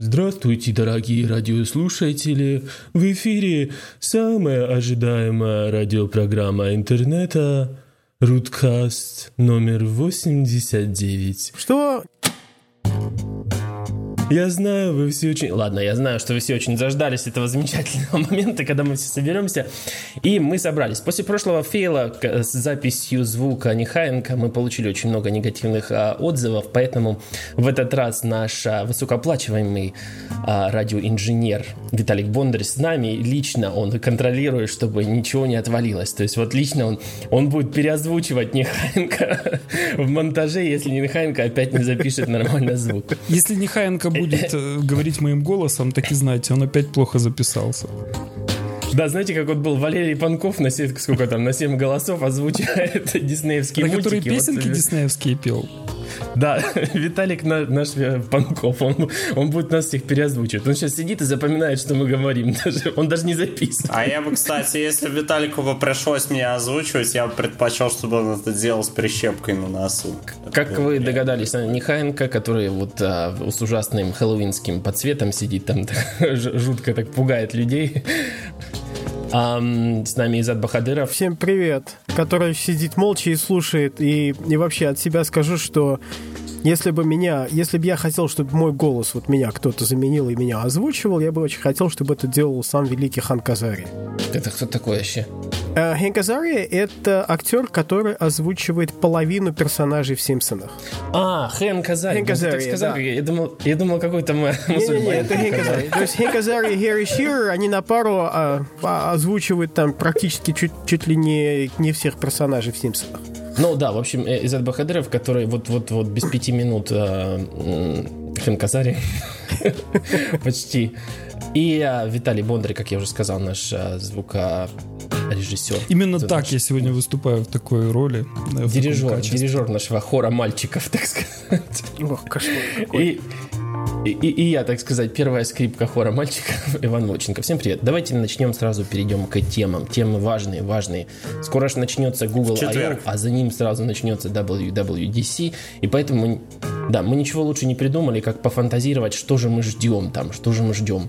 Здравствуйте, дорогие радиослушатели! В эфире самая ожидаемая радиопрограмма интернета Рудкаст номер 89. Что? Я знаю, вы все очень... Ладно, я знаю, что вы все очень заждались этого замечательного момента, когда мы все соберемся. И мы собрались. После прошлого фейла с записью звука Нехаенко мы получили очень много негативных а, отзывов, поэтому в этот раз наш а, высокооплачиваемый а, радиоинженер Виталик Бондарь с нами. Лично он контролирует, чтобы ничего не отвалилось. То есть вот лично он, он будет переозвучивать Нехаенко в монтаже, если Нехаенко опять не запишет нормально звук. Если Нехаенко будет э, говорить моим голосом, так и знаете, он опять плохо записался. Да, знаете, как вот был Валерий Панков на 7, сколько там, на 7 голосов озвучивает диснеевские мультики. который песенки вот, диснеевские пел. Да, Виталик наш э, Панков, он, он будет нас всех переозвучивать. Он сейчас сидит и запоминает, что мы говорим. Даже, он даже не записывает. А я бы, кстати, если Виталику бы пришлось мне озвучивать, я бы предпочел, чтобы он это делал с прищепкой на носу. Как вы догадались, Нехаенко, который вот а, с ужасным хэллоуинским подсветом сидит там, жутко так пугает людей. А, с нами Изад Бахадыров. Всем привет, который сидит молча и слушает. И, и вообще от себя скажу, что если бы меня, если бы я хотел, чтобы мой голос, вот меня кто-то заменил и меня озвучивал, я бы очень хотел, чтобы это делал сам великий Хан Казари. Это кто такой вообще? Uh, Хэнк Азари — это актер, который озвучивает половину персонажей в «Симпсонах». А, Хэнк Азари. Хэнк Азари, сказал, да. Я думал, я думал какой-то мусульманин. Не-не-не, это Хэнк Азари. То есть Хэнк Азари и Гэри Ширер, они на пару а, а, озвучивают там практически чуть, чуть ли не, не всех персонажей в «Симпсонах». Ну да, в общем, э, Изад Бахадыров, который вот-вот-вот без пяти минут э, Хэнк Азари почти. И э, Виталий Бондарь, как я уже сказал, наш э, звукорежиссер. Именно так наш... я сегодня выступаю в такой роли. Дирижер, дирижер нашего хора мальчиков, так сказать. Ох, кошмар И, и, и, я, так сказать, первая скрипка хора мальчиков Иван Лоченко. Всем привет. Давайте начнем сразу, перейдем к темам. Темы важные, важные. Скоро же начнется Google I.O., а за ним сразу начнется WWDC. И поэтому, да, мы ничего лучше не придумали, как пофантазировать, что же мы ждем там, что же мы ждем.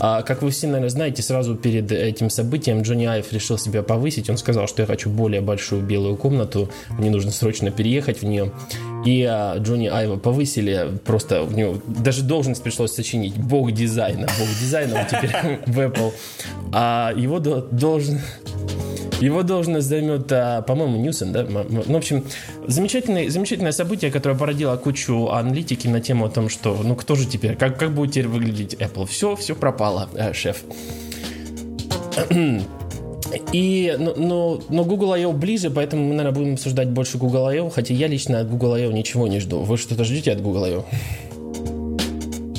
А, как вы все, наверное, знаете, сразу перед этим событием Джонни Айв решил себя повысить. Он сказал, что я хочу более большую белую комнату, мне нужно срочно переехать в нее. И а, Джонни Айва повысили, просто у него даже должность пришлось сочинить. Бог дизайна. Бог дизайна он теперь в Apple. А его должен... Его должность займет, а, по-моему, Ньюсон, да? Ну, в общем, замечательное, замечательное событие, которое породило кучу аналитики на тему о том, что, ну, кто же теперь, как, как будет теперь выглядеть Apple? Все, все пропало, э, шеф. И, но, но, но Google I.O. ближе, поэтому мы, наверное, будем обсуждать больше Google I.O., хотя я лично от Google I.O. ничего не жду. Вы что-то ждете от Google I.O.?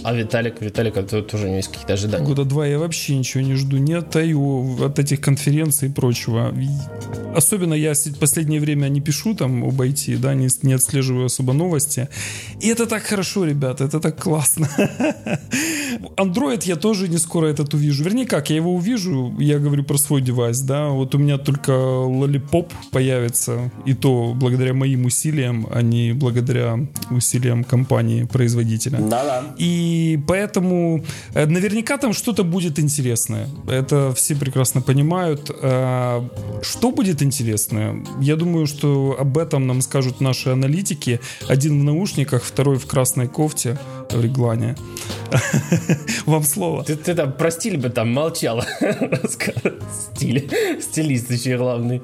А Виталик, Виталик, это тоже у него есть какие-то ожидания. Года два я вообще ничего не жду. Ни от от этих конференций и прочего. Особенно я в последнее время не пишу там об IT, да, не, не отслеживаю особо новости. И это так хорошо, ребята, это так классно. Android я тоже не скоро этот увижу. Вернее, как, я его увижу, я говорю про свой девайс, да. Вот у меня только Lollipop появится, и то благодаря моим усилиям, а не благодаря усилиям компании-производителя. Да-да. И поэтому э, наверняка там что-то будет интересное. Это все прекрасно понимают. Э, что будет интересное? Я думаю, что об этом нам скажут наши аналитики. Один в наушниках, второй в красной кофте в реглане. Вам слово. Ты, ты там про стиль бы там молчал. Стиль. Стилист еще главный.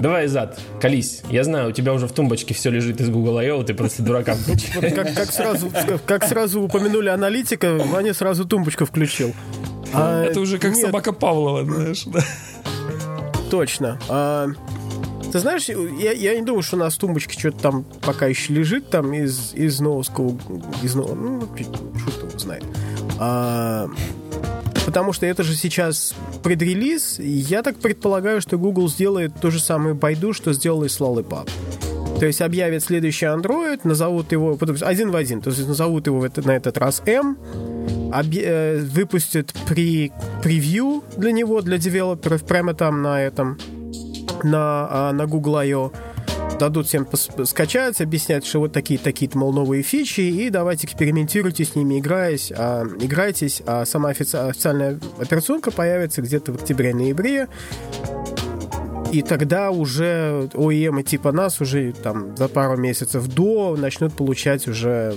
Давай, Зад, колись. Я знаю, у тебя уже в тумбочке все лежит из Google I.O., ты просто дуракам включил. Как, как, сразу, как сразу упомянули аналитика, Ваня сразу тумбочку включил. А, Это уже как нет. собака Павлова, знаешь, да? Точно. А, ты знаешь, я, я не думаю, что у нас в что-то там пока еще лежит там из, из новского... Из, ну, что кто знает. А, потому что это же сейчас предрелиз. Я так предполагаю, что Google сделает то же самое Байду, что сделал и с Lollipop. То есть объявят следующий Android, назовут его один в один, то есть назовут его на этот раз M, объ... Э, выпустят при превью для него, для девелоперов, прямо там на этом, на, а, на Google I.O. дадут всем скачать, объяснять, что вот такие-такие, мол, новые фичи, и давайте экспериментируйте с ними, играясь, а, играйтесь, а сама офици- официальная операционка появится где-то в октябре-ноябре, и тогда уже OEM типа нас уже там за пару месяцев до начнут получать уже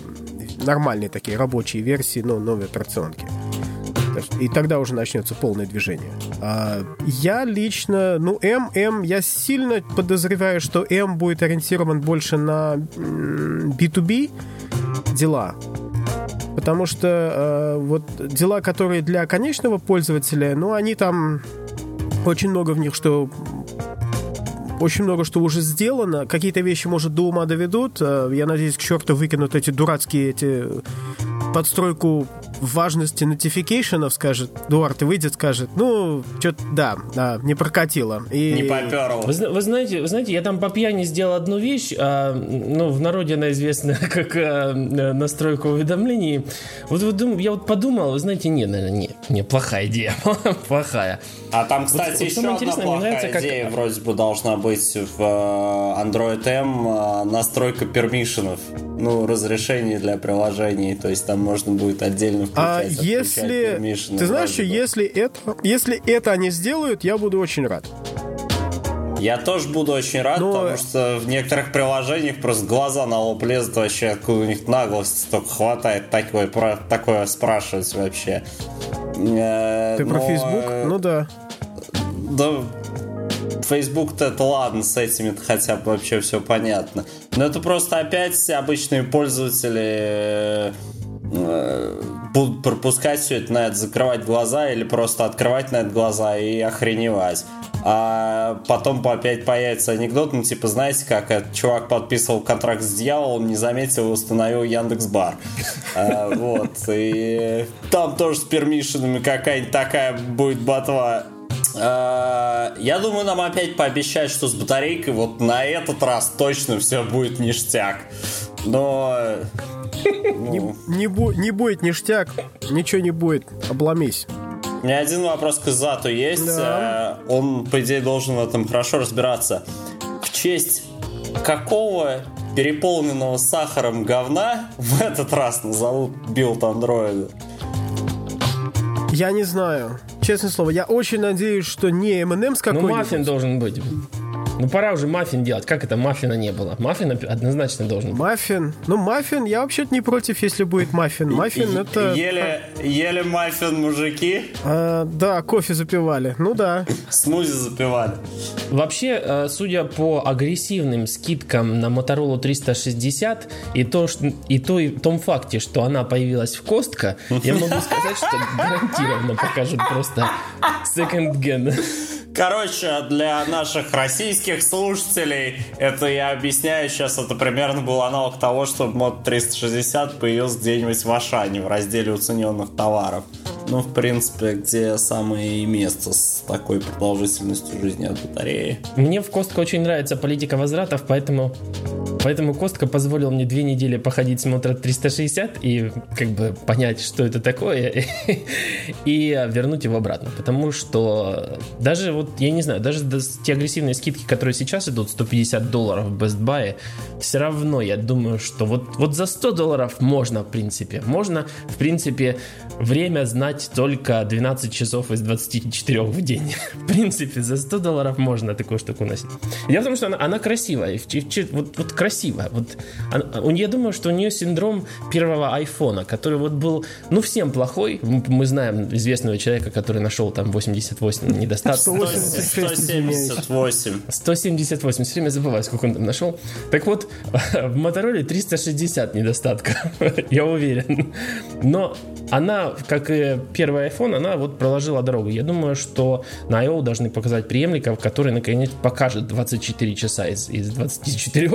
нормальные такие рабочие версии, ну, новой операционки. И тогда уже начнется полное движение. А я лично, ну, M, M, я сильно подозреваю, что M будет ориентирован больше на B2B дела. Потому что э, вот дела, которые для конечного пользователя, ну, они там очень много в них, что очень много что уже сделано. Какие-то вещи, может, до ума доведут. Э, я надеюсь, к черту выкинут эти дурацкие эти подстройку важности нотификейшенов скажет, Дуарт и выйдет, скажет, ну, что-то, да, да, не прокатило. И... Не поперло. Вы, вы, знаете, вы знаете, я там по пьяни сделал одну вещь, а, ну, в народе она известна как а, настройка уведомлений. Вот, вот я вот подумал, вы знаете, не, наверное, не, не, плохая идея, плохая. А там, кстати, вот, еще одна плохая нравится, идея как... вроде бы должна быть в э, Android M э, настройка пермишенов, ну, разрешений для приложений, то есть там можно будет отдельно а если... Ты знаешь, что если это, если это они сделают, я буду очень рад. Я тоже буду очень рад, Но... потому что в некоторых приложениях просто глаза на лоб лезут вообще, откуда у них наглости только хватает такое, про, такое спрашивать вообще. Э, Ты Но... про Facebook? Ну да. Да, Facebook-то это ладно, с этими хотя бы вообще все понятно. Но это просто опять обычные пользователи э, будут пропускать все это, на это закрывать глаза или просто открывать на это глаза и охреневать. А потом опять появится анекдот, ну типа, знаете, как этот чувак подписывал контракт с дьяволом, не заметил и установил Яндекс Бар. А, вот, и там тоже с пермишинами какая-нибудь такая будет ботва. А, я думаю, нам опять пообещать, что с батарейкой вот на этот раз точно все будет ништяк. Но не, не, бу, не будет ништяк, ничего не будет, обломись. У меня один вопрос к Зату есть. Да. Э, он, по идее, должен в этом хорошо разбираться. В честь какого переполненного сахаром говна в этот раз назовут build андроида? Я не знаю. Честное слово, я очень надеюсь, что не M&M's какой-нибудь. Ну, маффин должен быть. Ну пора уже маффин делать. Как это маффина не было? Маффин однозначно должен быть. Маффин? Ну маффин, я вообще-то не против, если будет маффин. Маффин это... Ели, ели маффин мужики? А, да, кофе запивали. Ну да. Смузи запивали. Вообще, э, судя по агрессивным скидкам на Motorola 360 и то, что, и то, и том факте, что она появилась в Костка, я могу сказать, что гарантированно покажут просто second gen. Короче, для наших российских слушателей, это я объясняю сейчас, это примерно был аналог того, что мод 360 появился где-нибудь в Ашане в разделе уцененных товаров. Ну, в принципе, где самое место с такой продолжительностью жизни от батареи. Мне в Костко очень нравится политика возвратов, поэтому Поэтому Костка позволил мне две недели походить с Мотор 360 и как бы понять, что это такое, и вернуть его обратно. Потому что даже вот, я не знаю, даже те агрессивные скидки, которые сейчас идут, 150 долларов в Best Buy, все равно я думаю, что вот, вот за 100 долларов можно, в принципе. Можно, в принципе, время знать только 12 часов из 24 в день. В принципе, за 100 долларов можно такую штуку носить. Дело в том, что она, она красивая. Вот, вот красивая. Вот, я думаю, что у нее синдром первого айфона, который вот был, ну, всем плохой. Мы знаем известного человека, который нашел там 88 недостатков. 178. 178. Все время забываю, сколько он там нашел. Так вот, в Motorola 360 недостатков, я уверен. Но она, как и первый iPhone, она вот проложила дорогу. Я думаю, что на I.O. должны показать преемников, который наконец покажет 24 часа из, из 24,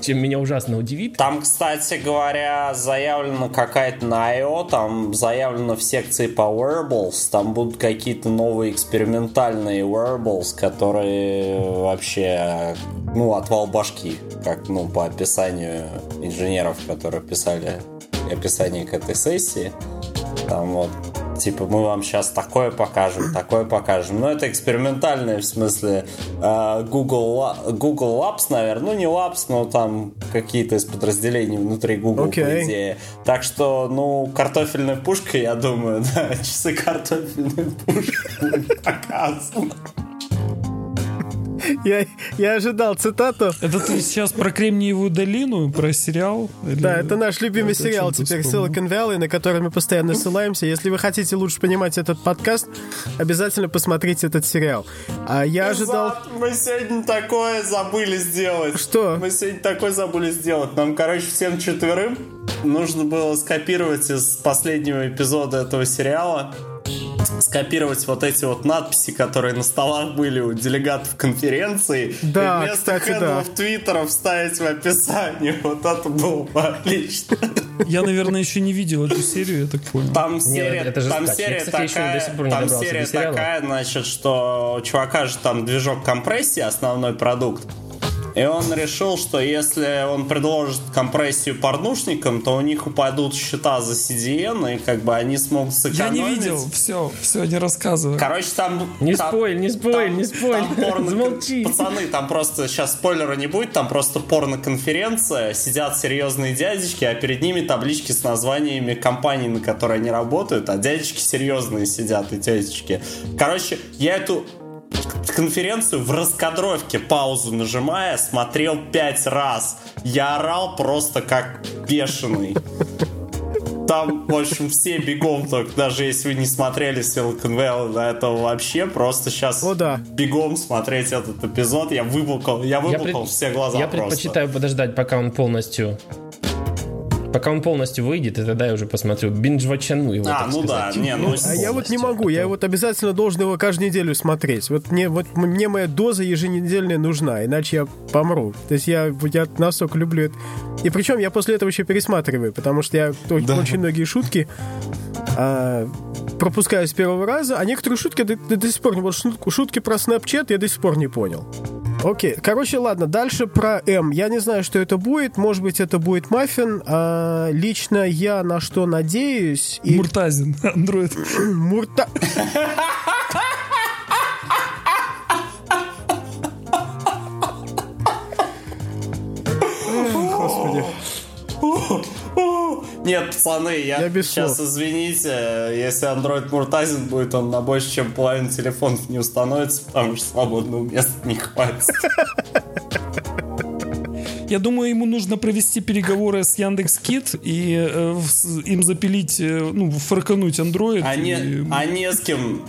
чем меня ужасно удивит. Там, кстати говоря, заявлено какая-то на I.O., там заявлено в секции по wearables, там будут какие-то новые экспериментальные wearables, которые вообще, ну, отвал башки, как, ну, по описанию инженеров, которые писали описание к этой сессии. Там вот Типа, мы вам сейчас такое покажем, такое покажем. Но это экспериментальное, в смысле, э, Google, Google Labs, наверное. Ну, не Labs, но там какие-то из подразделений внутри Google, okay. по идее. Так что, ну, картофельная пушка, я думаю, да, часы картофельной пушки показаны. Я, я ожидал цитату. Это ты сейчас про Кремниевую долину, про сериал? Или... Да, это наш любимый это сериал теперь Silicon Valley, на который мы постоянно ссылаемся. Если вы хотите лучше понимать этот подкаст, обязательно посмотрите этот сериал. А я ожидал... Мы сегодня такое забыли сделать. Что? Мы сегодня такое забыли сделать. Нам, короче, всем четверым нужно было скопировать из последнего эпизода этого сериала скопировать вот эти вот надписи, которые на столах были у делегатов конференции, да, и вместо кстати, да. твиттера вставить в описании. Вот это было бы отлично. Я, наверное, еще не видел эту серию, я так понял. Там серия, Нет, это там серия кстати, такая, там серия такая, значит, что у чувака же там движок компрессии, основной продукт. И он решил, что если он предложит компрессию порнушникам, то у них упадут счета за CDN, и как бы они смогут сэкономить. Я не видел, все, все, не рассказывай. Короче, там... Не там, спойль, не спойль, там, не спойль. Там порно... Замолчи. Пацаны, там просто сейчас спойлера не будет, там просто порно-конференция, сидят серьезные дядечки, а перед ними таблички с названиями компаний, на которые они работают, а дядечки серьезные сидят и тетечки. Короче, я эту конференцию в раскадровке, паузу нажимая, смотрел пять раз. Я орал просто как бешеный. Там, в общем, все бегом только, даже если вы не смотрели Silicon Valley до этого вообще, просто сейчас О, да. бегом смотреть этот эпизод. Я выплакал, я выплакал я пред... все глаза Я просто. предпочитаю подождать, пока он полностью Пока он полностью выйдет, и тогда я уже посмотрю. Биндж-вачану его, А, ну сказать. да, не, ну... А я вот не могу, я вот обязательно должен его каждую неделю смотреть. Вот мне, вот мне моя доза еженедельная нужна, иначе я помру. То есть я, я настолько люблю это. И причем я после этого еще пересматриваю, потому что я да. очень многие шутки а, пропускаю с первого раза, а некоторые шутки до, до, до сих пор не... Вот шутки про Snapchat я до сих пор не понял. Окей. Короче, ладно, дальше про М. Я не знаю, что это будет. Может быть, это будет маффин. А, лично я на что надеюсь... И... Муртазин, андроид. Мурта... Господи. Нет, пацаны, я, я сейчас, слов. извините, если Android Муртазин будет, он на больше, чем половину телефонов не установится, потому что свободного места не хватит. Я думаю, ему нужно провести переговоры с Яндекс Кит и э, им запилить, э, ну, фаркануть Android. А, и... не, а не с кем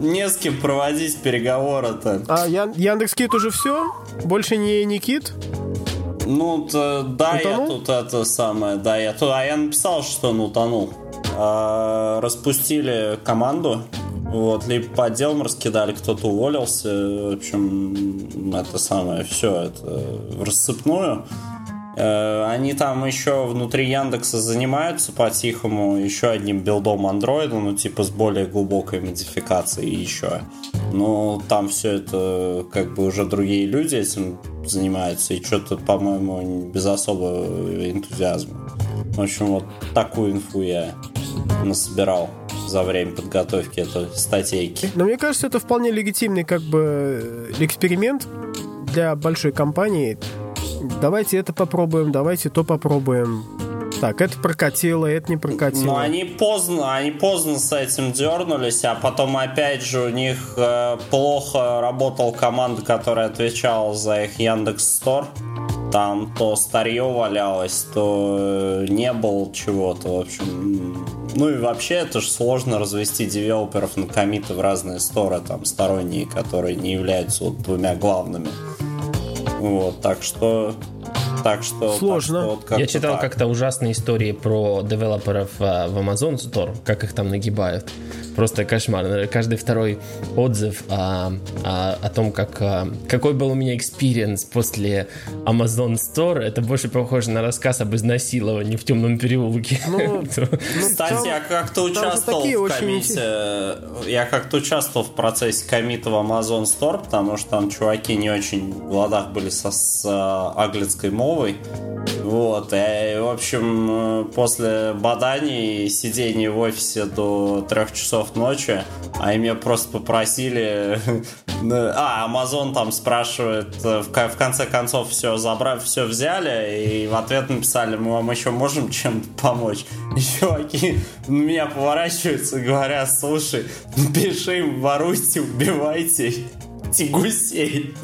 не с кем проводить переговоры-то. А Ян, Яндекс Кит уже все? Больше не, не Кит? Ну, да, утонул? я тут это самое, да, я тут, а я написал, что он утонул. А, распустили команду, вот, либо по отделам раскидали, кто-то уволился, в общем, это самое, все, это в рассыпную. Э, они там еще внутри Яндекса занимаются по-тихому еще одним билдом андроида, ну типа с более глубокой модификацией еще. Но там все это как бы уже другие люди этим занимаются, и что-то, по-моему, без особого энтузиазма. В общем, вот такую инфу я насобирал за время подготовки этой статейки. Но мне кажется, это вполне легитимный как бы эксперимент для большой компании давайте это попробуем, давайте то попробуем. Так, это прокатило, это не прокатило. Ну, они поздно, они поздно с этим дернулись, а потом опять же у них э, плохо работал команда, которая отвечала за их Яндекс Стор. Там то старье валялось, то э, не было чего-то, в общем. Ну и вообще это же сложно развести девелоперов на комиты в разные сторы, там сторонние, которые не являются вот двумя главными. Вот, так что так что... Сложно. Так что вот Я читал так. как-то ужасные истории про девелоперов а, в Amazon Store, как их там нагибают. Просто кошмар. Каждый второй отзыв а, а, о том, как, а, какой был у меня experience после Amazon Store, это больше похоже на рассказ об изнасиловании в темном переулке. Ну, ну Кстати, я как-то участвовал в commit е, я как-то участвовал в процессе commit а в Amazon Store, потому что там чуваки не очень в ладах были со, с аглицкой мовой, Вот, и, в общем, после баданий, сидений в офисе до трех часов ночи, а меня просто попросили... А, Amazon там спрашивает, в конце концов все забрав, все взяли, и в ответ написали, мы вам еще можем чем-то помочь. И чуваки меня поворачиваются говорят, слушай, пиши им, воруйте, убивайте гусей.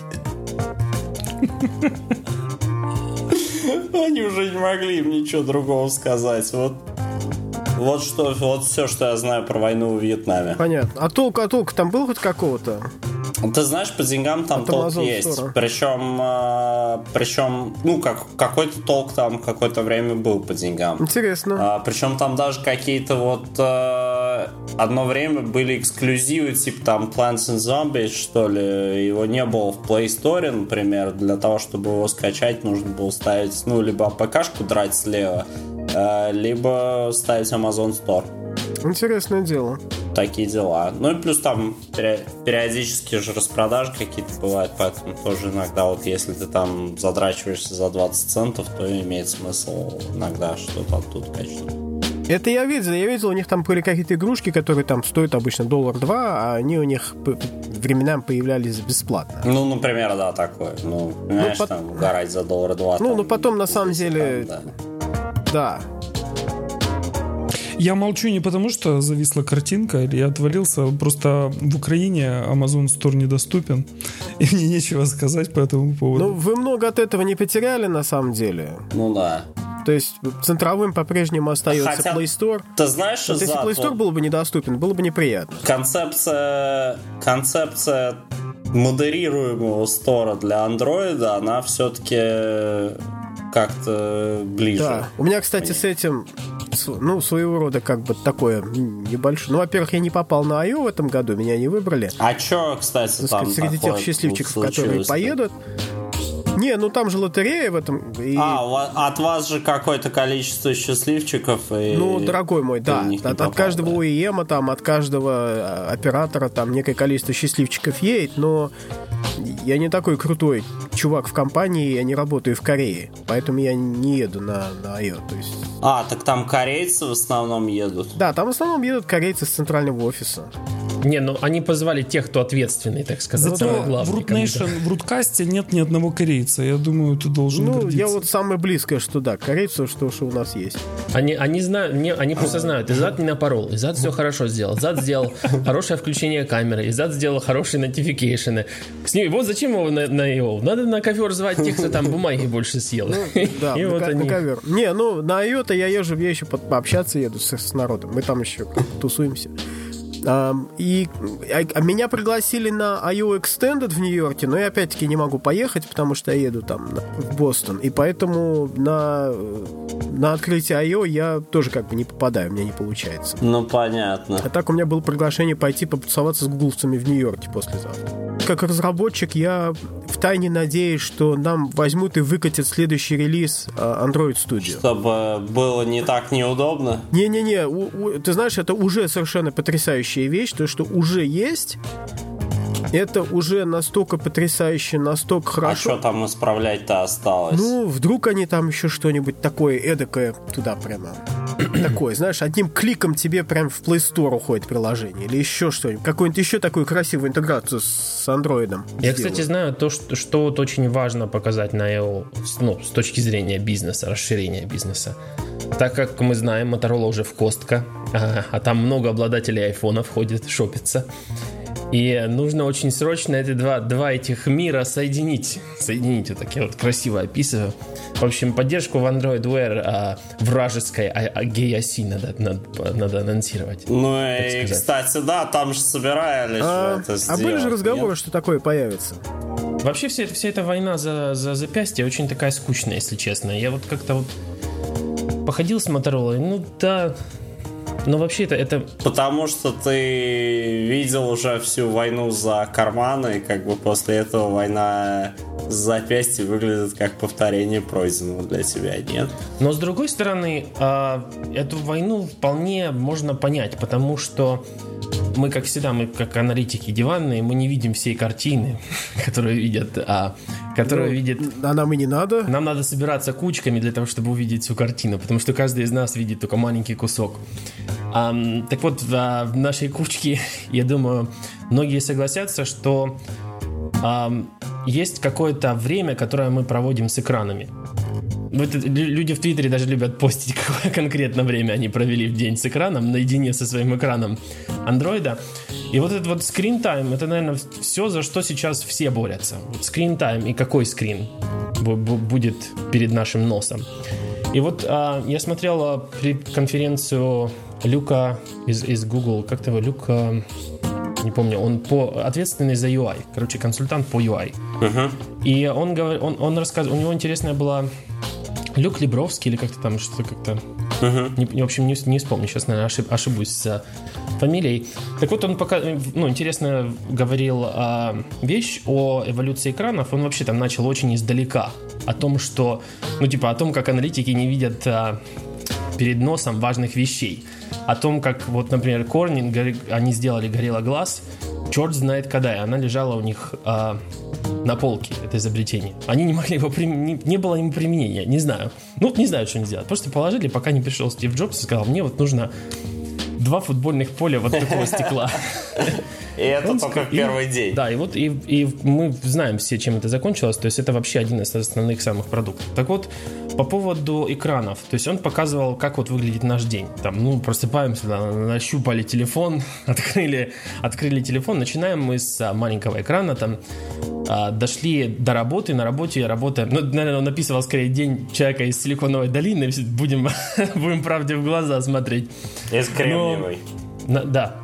Они уже не могли им ничего другого сказать. Вот вот что, вот все, что я знаю про войну в Вьетнаме. Понятно. А толк, а толк там был хоть какого-то? Ты знаешь, по деньгам там От толк есть. Store. Причем, э, причем, ну, как, какой-то толк там какое-то время был по деньгам. Интересно. А, причем там даже какие-то вот э, одно время были эксклюзивы, типа там Plants and Zombies, что ли. Его не было в Play Store, например. Для того, чтобы его скачать, нужно было ставить, ну, либо АПК-шку драть слева, либо ставить Amazon Store. Интересное дело такие дела. Ну и плюс там периодически же распродажи какие-то бывают, поэтому тоже иногда вот если ты там задрачиваешься за 20 центов, то имеет смысл иногда что-то оттуда качать. Это я видел. Я видел, у них там были какие-то игрушки, которые там стоят обычно доллар два, а они у них временам появлялись бесплатно. Ну, например, да, такое. Ну, понимаешь, ну, там угорать за доллар два. Ну, ну потом на самом деле... Там, да. да. Я молчу не потому, что зависла картинка, или я отвалился. Просто в Украине Amazon Store недоступен, и мне нечего сказать по этому поводу. Ну, вы много от этого не потеряли, на самом деле. Ну да. То есть центровым по-прежнему остается Хотя, Play Store. Ты знаешь, вот если Play Store был бы недоступен, было бы неприятно. Концепция, концепция модерируемого стора для андроида, она все-таки как-то ближе. Да. У меня, кстати, с этим ну, своего рода как бы такое небольшое. Ну, во-первых, я не попал на IO в этом году, меня не выбрали. А чё, кстати, ну, там Среди тех счастливчиков, которые поедут. Не, ну там же лотерея в этом. И... А, от вас же какое-то количество счастливчиков. И... Ну, дорогой мой, да. От, от каждого да. ОЕМа, там, от каждого а, оператора там некое количество счастливчиков едет, но я не такой крутой чувак в компании, я не работаю в Корее, поэтому я не еду на, на IO. То есть... А, так там корейцы в основном едут? Да, там в основном едут корейцы с центрального офиса. Не, ну они позвали тех, кто ответственный, так сказать, Зато главный, в Root Nation, в Руткасте нет ни одного корейца. Я думаю, ты должен Ну, гордиться. я вот самое близкое, что да, корейцев, что, что у нас есть. Они, они знают, не, они просто знают, Изад не напорол, Изад все хорошо сделал, Изад сделал хорошее включение камеры, Изад сделал хорошие нотификейшены. С ним, вот зачем его на, на его? Надо на ковер звать тех, кто там бумаги больше съел. Ну, да, И на, вот на они... ковер. Не, ну на IO-то я езжу, я еще пообщаться еду с, с народом. Мы там еще тусуемся. И а, а меня пригласили на IO Extended в Нью-Йорке, но я опять-таки не могу поехать, потому что я еду там в Бостон. И поэтому на, на открытие IO я тоже как бы не попадаю, у меня не получается. Ну, понятно. А так у меня было приглашение пойти потусоваться с гугловцами в Нью-Йорке послезавтра как разработчик я в тайне надеюсь, что нам возьмут и выкатят следующий релиз а, Android Studio. Чтобы было не так неудобно? Не-не-не, ты знаешь, это уже совершенно потрясающая вещь, то, что уже есть, это уже настолько потрясающе, настолько а хорошо. А что там исправлять-то осталось? Ну, вдруг они там еще что-нибудь такое эдакое туда прямо такое, знаешь, одним кликом тебе прям в Play Store уходит приложение или еще что-нибудь, какую-нибудь еще такую красивую интеграцию с андроидом. Я, сделаю. кстати, знаю то, что, что вот очень важно показать на IO, ну, с точки зрения бизнеса, расширения бизнеса. Так как мы знаем, Motorola уже в Костка, а, а там много обладателей айфона входит, шопится. И нужно очень срочно эти два, два этих мира соединить. Соединить, вот так я вот красиво описываю. В общем, поддержку в Android Wear а, вражеской а, а, гей-оси надо, надо, надо анонсировать. Ну и, кстати, да, там же собирались а, это сделать. А были же разговоры, нет? что такое появится? Вообще вся, вся эта война за, за запястье очень такая скучная, если честно. Я вот как-то вот походил с Моторолой, ну да, но вообще это, это... Потому что ты видел уже всю войну за карманы, и как бы после этого война с запястья выглядит как повторение пройденного для тебя, нет? Но с другой стороны, а, эту войну вполне можно понять, потому что мы, как всегда, мы как аналитики диванные, мы не видим всей картины, которую видят, а которую ну, видит... А нам и не надо. Нам надо собираться кучками для того, чтобы увидеть всю картину, потому что каждый из нас видит только маленький кусок. А, так вот, в, в нашей кучке, я думаю, многие согласятся, что а, есть какое-то время, которое мы проводим с экранами. Вот люди в Твиттере даже любят постить, какое конкретно время они провели в день с экраном, наедине со своим экраном андроида. И вот этот вот screen time, это, наверное, все, за что сейчас все борются. Screen time и какой скрин будет перед нашим носом. И вот а, я смотрел а, конференцию Люка из, из Google, как-то его, Люка, не помню, он по ответственный за UI, короче, консультант по UI. Uh-huh. И он говорит, он, он рассказывал, у него интересная была Люк Лебровский или как-то там что-то как-то... Uh-huh. Не, в общем, не, не вспомню, сейчас, наверное, ошиб, ошибусь с фамилией. Так вот, он пока, ну, интересно говорил а, вещь о эволюции экранов. Он вообще там начал очень издалека. О том, что, ну, типа, о том, как аналитики не видят а, перед носом важных вещей. О том, как, вот, например, Корнинг, они сделали Горилла Глаз, черт знает когда, и она лежала у них а, на полке, это изобретение. Они не могли его применить, не было ему применения, не знаю. Ну, не знаю, что они сделать. Просто положили, пока не пришел Стив Джобс и сказал, мне вот нужно два футбольных поля вот такого стекла. И это только в первый день. Да, и вот и, и мы знаем все, чем это закончилось. То есть это вообще один из основных самых продуктов. Так вот, по поводу экранов. То есть он показывал, как вот выглядит наш день. Там, ну, просыпаемся, да, нащупали телефон, открыли, открыли телефон. Начинаем мы с а, маленького экрана, там, а, дошли до работы, на работе я работаю, ну, наверное, он написывал скорее день человека из Силиконовой долины, будем, будем правде в глаза смотреть. Из Кремниевой. Но, да,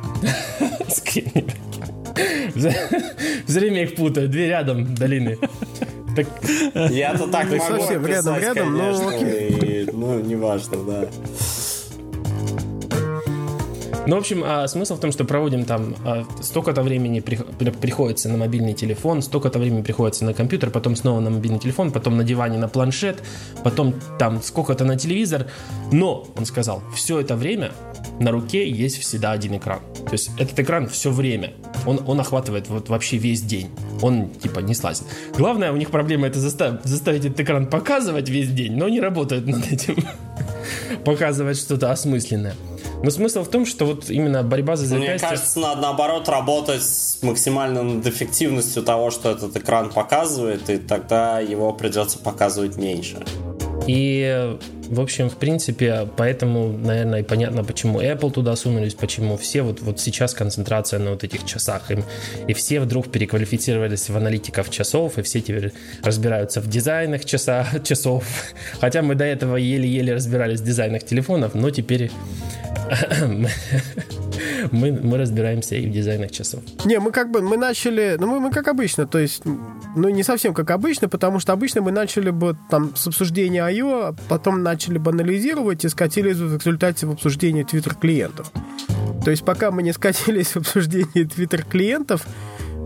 с Кремниевой. Все время их путаю, две рядом долины. Так... Я-то так могу совсем рядом, рядом, но окей. ну, неважно, да. Ну, в общем, а смысл в том, что проводим там а, столько-то времени при, приходится на мобильный телефон, столько-то времени приходится на компьютер, потом снова на мобильный телефон, потом на диване на планшет, потом там сколько-то на телевизор. Но, он сказал, все это время на руке есть всегда один экран. То есть этот экран все время. Он, он охватывает вот вообще весь день. Он типа не слазит. Главное у них проблема это заставить, заставить этот экран показывать весь день, но не работают над этим. Показывать что-то осмысленное. Но смысл в том, что вот именно борьба за запястье... Мне кажется, надо наоборот работать с максимально над эффективностью того, что этот экран показывает, и тогда его придется показывать меньше. И, в общем, в принципе, поэтому, наверное, и понятно, почему Apple туда сунулись, почему все вот, вот сейчас концентрация на вот этих часах. И, и все вдруг переквалифицировались в аналитиков часов, и все теперь разбираются в дизайнах часа, часов. Хотя мы до этого еле-еле разбирались в дизайнах телефонов, но теперь мы, мы разбираемся и в дизайнах часов. Не, мы как бы, мы начали, ну мы, мы как обычно, то есть, ну не совсем как обычно, потому что обычно мы начали бы там с обсуждения I.O., а потом начали бы анализировать и скатились в результате в обсуждение Twitter клиентов. То есть пока мы не скатились в обсуждение Twitter клиентов,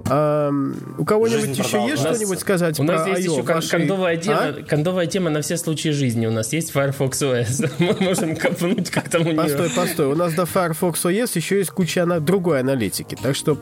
а, у кого-нибудь еще есть что-нибудь сказать У про нас есть еще кондовая, тема, а? кондовая тема на все случаи жизни. У нас есть Firefox OS. Мы можем копнуть как там у нее. Постой, постой. У нас до Firefox OS еще есть куча другой аналитики. Так что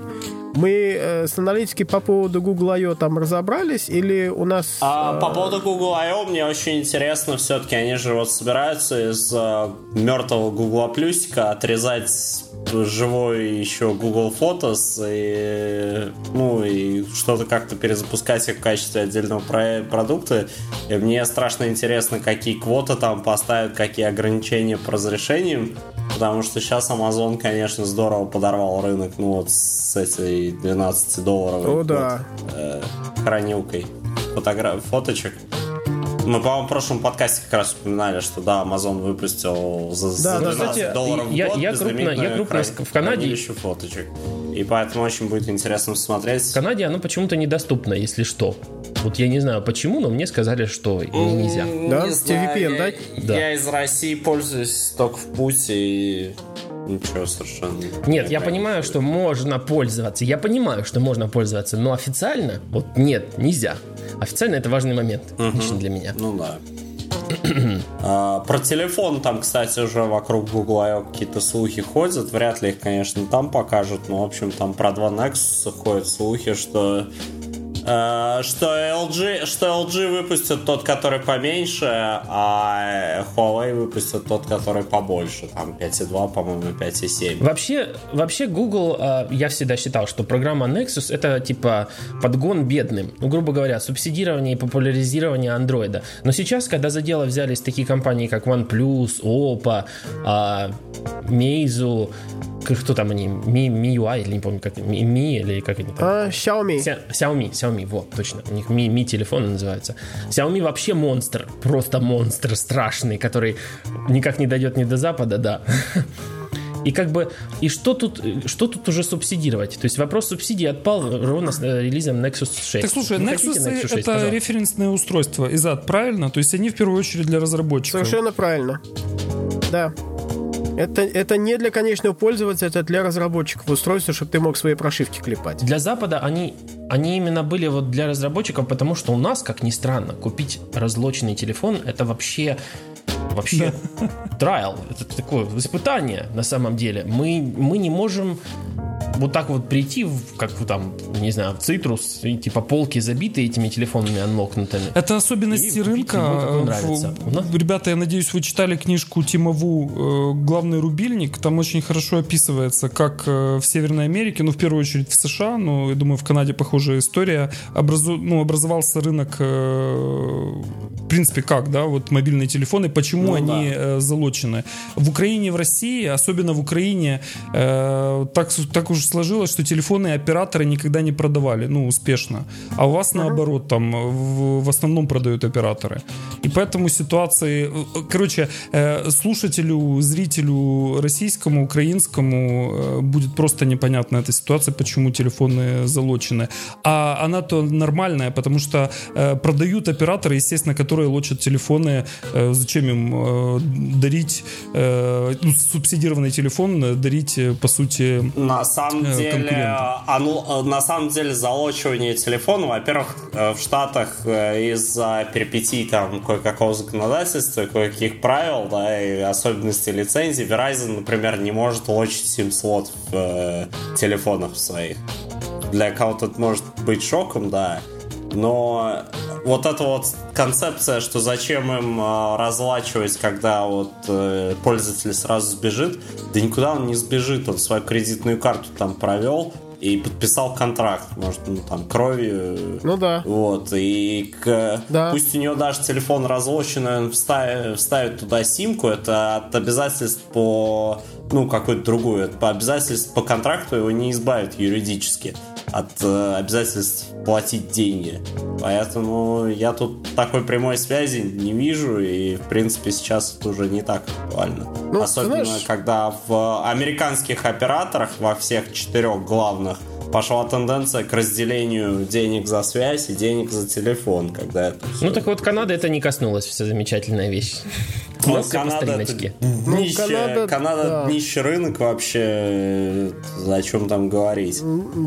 мы э, с аналитики по поводу Google I.O. там разобрались или у нас... А, э... По поводу Google I.O. мне очень интересно все-таки. Они же вот собираются из э, мертвого Google плюсика отрезать живой еще Google Photos и, ну, и что-то как-то перезапускать их в качестве отдельного про- продукта. И мне страшно интересно, какие квоты там поставят, какие ограничения по разрешениям, потому что сейчас Amazon, конечно, здорово подорвал рынок, ну вот с этой 12 долларовой О, да. э, хранилкой фотограф, фоточек. Мы, по-моему, в прошлом подкасте как раз упоминали, что да, Amazon выпустил за, да, за 12 да, долларов я, в год я крупно, я крупно в Канаде еще фоточек. И поэтому очень будет интересно смотреть. В Канаде оно почему-то недоступно, если что. Вот я не знаю почему, но мне сказали, что нельзя. Да? Не знаю, VPN, я, да? Я из России пользуюсь только в пути и Ничего совершенно. Нет, я понимаю, что можно пользоваться. Я понимаю, что можно пользоваться, но официально вот нет, нельзя. Официально это важный момент угу. лично для меня. Ну да. А, про телефон там, кстати, уже вокруг Google какие-то слухи ходят. Вряд ли их, конечно, там покажут. Но, в общем, там про два Nexus ходят слухи, что что LG, что LG выпустит тот, который поменьше, а Huawei выпустит тот, который побольше. Там 5.2, по-моему, 5.7. Вообще, вообще Google, э, я всегда считал, что программа Nexus это типа подгон бедным. Ну, грубо говоря, субсидирование и популяризирование андроида. Но сейчас, когда за дело взялись такие компании, как OnePlus, Oppo, э, Meizu, кто там они, Mi, MIUI, или не помню, как, Mi, Mi или как они там? А, Xiaomi. Xiaomi, Xiaomi, вот, точно, у них Mi, Mi телефоны называются. Xiaomi вообще монстр, просто монстр страшный, который никак не дойдет ни до Запада, да. И как бы, и что тут, что тут уже субсидировать? То есть вопрос субсидий отпал ровно с э, релизом Nexus 6. Так слушай, Вы Nexus, Nexus 6, это пожалуйста. референсное устройство, Изад, правильно? То есть они в первую очередь для разработчиков. Совершенно правильно. Да. Это, это не для конечного пользователя, это для разработчиков устройства, чтобы ты мог свои прошивки клепать. Для Запада они, они именно были вот для разработчиков, потому что у нас, как ни странно, купить разлоченный телефон это вообще вообще трайл, это такое испытание на самом деле. Мы, мы не можем вот так вот прийти, в, как там, не знаю, в Цитрус, и типа полки забиты этими телефонами анлокнутыми. Это особенности рынка. В, ребята, я надеюсь, вы читали книжку Тимову «Главный рубильник». Там очень хорошо описывается, как э, в Северной Америке, ну, в первую очередь в США, но, я думаю, в Канаде похожая история, образу, ну, образовался рынок, э, в принципе, как, да, вот мобильные телефоны, почему ну, они да. Э, залочены. В Украине, в России, особенно в Украине, так, так уж сложилось, что телефонные операторы никогда не продавали, ну, успешно. А у вас, наоборот, там в, в основном продают операторы. И поэтому ситуации... Короче, э, слушателю, зрителю российскому, украинскому э, будет просто непонятна эта ситуация, почему телефоны залочены. А она-то нормальная, потому что э, продают операторы, естественно, которые лочат телефоны. Зачем им дарить ну, субсидированный телефон, дарить, по сути... На самом самом деле, оно, на самом деле залочивание телефона, во-первых, э, в Штатах э, из-за перипетий там кое-какого законодательства, кое-каких правил, да, и особенностей лицензии, Verizon, например, не может лочить сим-слот в э, телефонах своих. Для кого-то это может быть шоком, да, но вот эта вот концепция, что зачем им э, разлачивать, когда вот э, пользователь сразу сбежит, да никуда он не сбежит, он свою кредитную карту там провел, и подписал контракт, может, ну там кровью. Ну да. Вот. И к... да. пусть у него даже телефон разлоченный, он вставит, вставит туда симку, это от обязательств по ну, какую-то другую. Это по обязательств по контракту его не избавит юридически от э, обязательств платить деньги. Поэтому я тут такой прямой связи не вижу, и, в принципе, сейчас это уже не так актуально. Ну, Особенно, знаешь... когда в американских операторах, во всех четырех главных, пошла тенденция к разделению денег за связь и денег за телефон, когда это все... Ну так вот Канада это не коснулась, вся замечательная вещь. Ну, Канада, это днище, ну, Канада, Канада да. днище рынок вообще, о чем там говорить.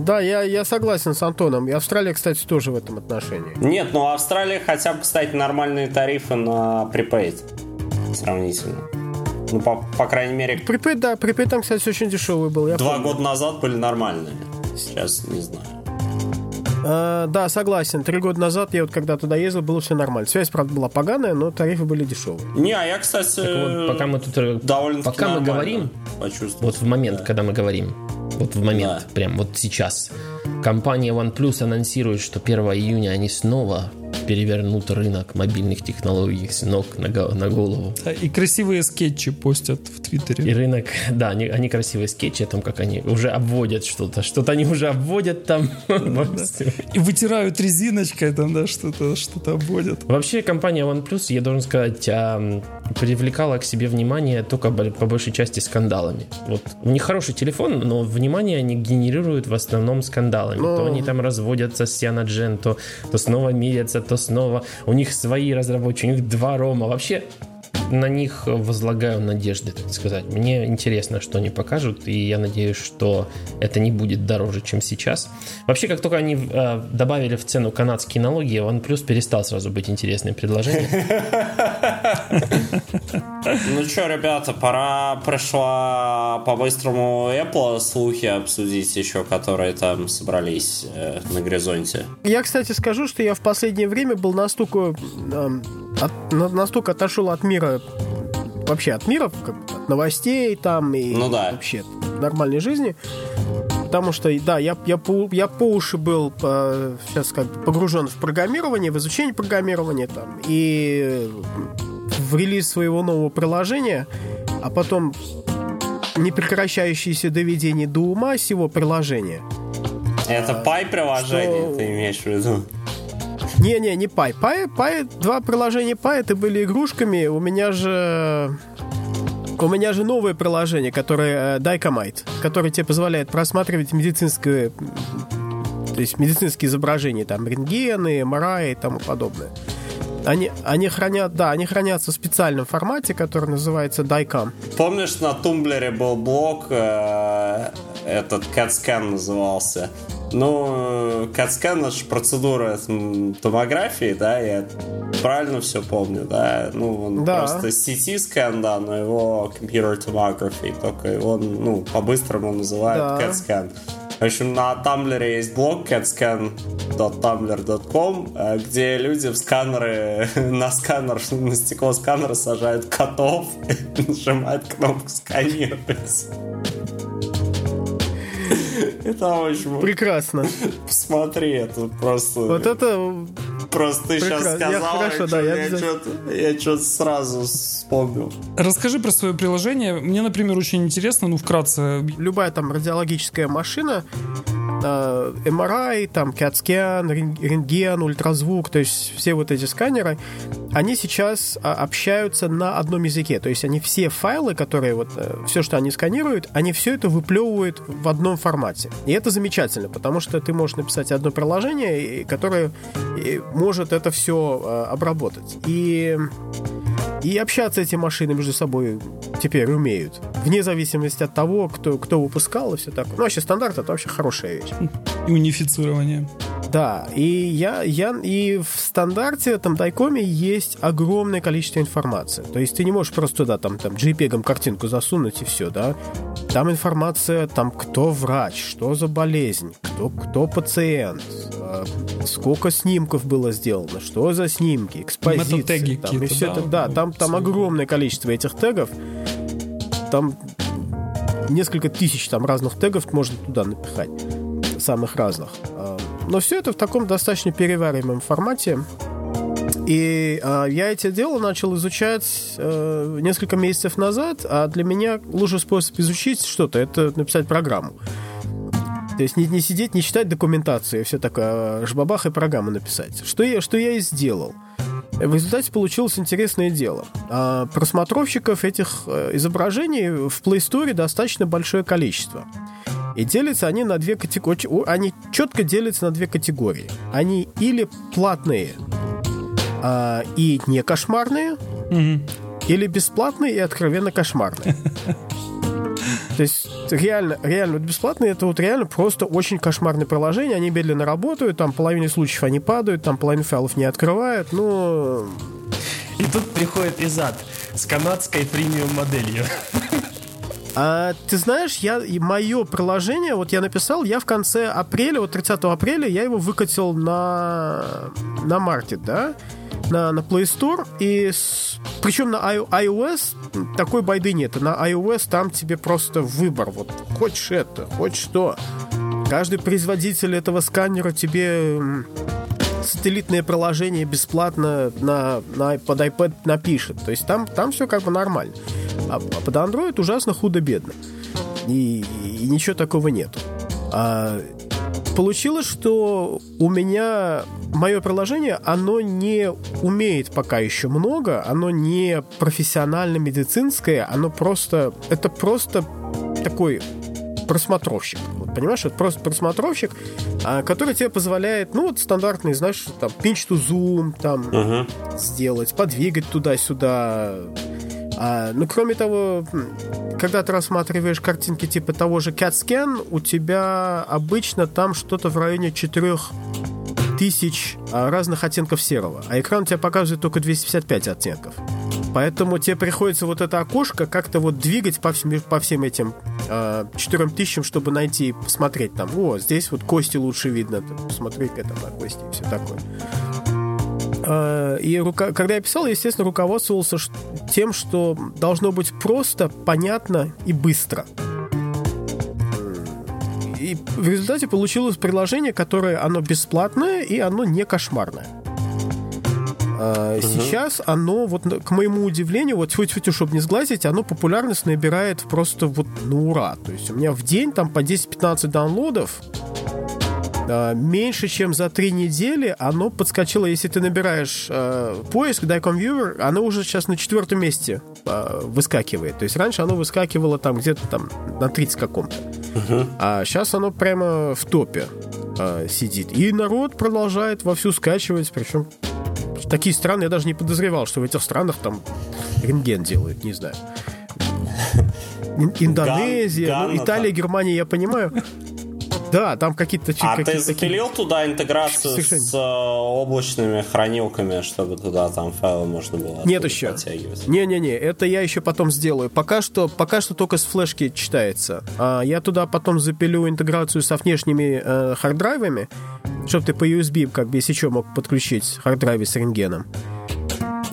Да, я, я согласен с Антоном. И Австралия, кстати, тоже в этом отношении. Нет, ну Австралия хотя бы, кстати, нормальные тарифы на prepaid сравнительно. Ну, по, по крайней мере... Prepaid, да, prepaid там, кстати, очень дешевый был. Два помню. года назад были нормальные. Сейчас не знаю. Uh, да, согласен. Три года назад я вот когда туда ездил, было все нормально. Связь, правда, была поганая, но тарифы были дешевые. Не, а я, кстати, вот, пока мы тут э, довольно пока мы говорим, вот в момент, да. когда мы говорим, вот в момент, да. прям вот сейчас, компания OnePlus анонсирует, что 1 июня они снова перевернут рынок мобильных технологий с ног на, на голову. и красивые скетчи постят в Твиттере. И рынок, да, они, они красивые скетчи о том, как они уже обводят что-то. Что-то они уже обводят там. И вытирают резиночкой там, да, что-то что обводят. Вообще компания OnePlus, я должен сказать, привлекала к себе внимание только по большей части скандалами. Вот у них хороший телефон, но внимание они генерируют в основном скандалами. То они там разводятся с Cyanogen, то, то снова мирятся, то снова. У них свои разработчики, у них два рома. Вообще, на них возлагаю надежды, так сказать. Мне интересно, что они покажут, и я надеюсь, что это не будет дороже, чем сейчас. Вообще, как только они э, добавили в цену канадские налоги, OnePlus перестал сразу быть интересным предложением. Ну что, ребята, пора пришла по-быстрому Apple слухи обсудить еще, которые там собрались э, на горизонте. Я, кстати, скажу, что я в последнее время был настолько, от, настолько отошел от мира, вообще от мира, от новостей там и ну, да. вообще нормальной жизни, потому что, да, я, я, по, я по уши был по, сейчас как бы погружен в программирование, в изучение программирования там, и в релиз своего нового приложения, а потом непрекращающееся доведение до ума всего приложения. Это пай приложение, что... ты имеешь в виду? Не-не, не пай. Пай, пай, два приложения пай это были игрушками. У меня же у меня же новое приложение, которое Dicomite, э, которое тебе позволяет просматривать медицинское то есть медицинские изображения, там, рентгены, МРА и тому подобное. Они, они хранят, да, они хранятся в специальном формате, который называется DICOM. Помнишь, на Tumblr'е был блок, э, этот CAT-scan назывался. Ну, CAT-scan это же процедура томографии, да, я правильно все помню, да? Ну, он да. просто CT-scan, да, но его computer tomography, только он, ну, по-быстрому называют да. CAT-scan. В общем, на Tumblr'е есть блог catscan.tumblr.com, э, где люди в сканеры, на сканер, на стекло сканера сажают котов и нажимают кнопку сканировать. Это очень... Прекрасно. Посмотри, это просто... Вот это Просто ты сейчас сказал, я, хорошо, да, я, я что-то я что сразу вспомнил. Расскажи про свое приложение. Мне, например, очень интересно, ну, вкратце. Любая там радиологическая машина MRI, там CAT-scan, рентген, ультразвук, то есть все вот эти сканеры, они сейчас а, общаются на одном языке. То есть они все файлы, которые вот, э, все, что они сканируют, они все это выплевывают в одном формате. И это замечательно, потому что ты можешь написать одно приложение, которое может это все э, обработать. И и общаться эти машины между собой теперь умеют. Вне зависимости от того, кто, кто выпускал и все такое. Ну, вообще стандарт это вообще хорошая вещь. И унифицирование. Да, и я, я и в стандарте там Дайкоме есть огромное количество информации. То есть ты не можешь просто туда там, там JPEG картинку засунуть и все, да. Там информация, там кто врач, что за болезнь, кто, кто пациент, э, сколько снимков было сделано, что за снимки, экспозиции. Там, и все да, это, да, там, там огромное количество этих тегов. Там несколько тысяч там разных тегов можно туда напихать. Самых разных. А, но все это в таком достаточно перевариваемом формате. И э, я это дело начал изучать э, несколько месяцев назад, а для меня лучший способ изучить что-то это написать программу. То есть не, не сидеть, не читать документацию, все такое, а жбабах и программу написать. Что я, что я и сделал. В результате получилось интересное дело. А просмотровщиков этих э, изображений в Play Store достаточно большое количество. И делятся они на две категории. Они четко делятся на две категории. Они или платные а, и не кошмарные, угу. или бесплатные и откровенно кошмарные. То есть реально, реально бесплатные это вот реально просто очень кошмарное приложение. Они медленно работают, там половине случаев они падают, там половину файлов не открывают, ну... И тут приходит Изад с канадской премиум моделью. А, ты знаешь, я, мое приложение, вот я написал, я в конце апреля, вот 30 апреля, я его выкатил на, на маркет, да, на, на Play Store, и с, причем на iOS такой байды нет, на iOS там тебе просто выбор, вот хочешь это, хочешь что. Каждый производитель этого сканера тебе сателлитное приложение бесплатно на, на, под iPad напишет. То есть там, там все как бы нормально. А, а под Android ужасно худо-бедно. И, и ничего такого нету. А, получилось, что у меня мое приложение, оно не умеет пока еще много, оно не профессионально медицинское, оно просто, это просто такой просмотровщик. Вот, понимаешь, это просто просмотровщик, а, который тебе позволяет, ну, вот стандартный, знаешь, там, pinch to zoom, там, uh-huh. сделать, подвигать туда-сюда, А, ну, кроме того, когда ты рассматриваешь картинки типа того же CatScan, у тебя обычно там что-то в районе 4 тысяч а, разных оттенков серого, а экран у тебя показывает только 255 оттенков. Поэтому тебе приходится вот это окошко как-то вот двигать по всем, по всем этим э, четырем тысячам, чтобы найти, посмотреть там, о, здесь вот кости лучше видно, посмотреть это на кости и все такое. Э, и рука... когда я писал, естественно, руководствовался тем, что должно быть просто, понятно и быстро. И в результате получилось приложение, которое оно бесплатное и оно не кошмарное. Uh, угу. Сейчас оно, вот к моему удивлению, вот тьфу тьфу чтобы не сглазить, оно популярность набирает просто вот на ура. То есть у меня в день там по 10-15 даунлодов, Uh, меньше чем за три недели оно подскочило, если ты набираешь uh, поиск Dicom Viewer, оно уже сейчас на четвертом месте uh, выскакивает. То есть раньше оно выскакивало там где-то там на 30 каком-то. Uh-huh. А сейчас оно прямо в топе сидит. И народ продолжает вовсю скачивать, причем такие страны, я даже не подозревал, что в этих странах там рентген делают, не знаю. Индонезия, Ган, ну, Италия, Германия, я понимаю. Да, там какие-то... А какие ты запилил такие... туда интеграцию Совершенно. с э, облачными хранилками, чтобы туда там файлы можно было Нет еще. Не-не-не, это я еще потом сделаю. Пока что, пока что только с флешки читается. А я туда потом запилю интеграцию со внешними э, hard drive'ами, чтобы ты по USB, как бы, если что, мог подключить hard drive'ы с рентгеном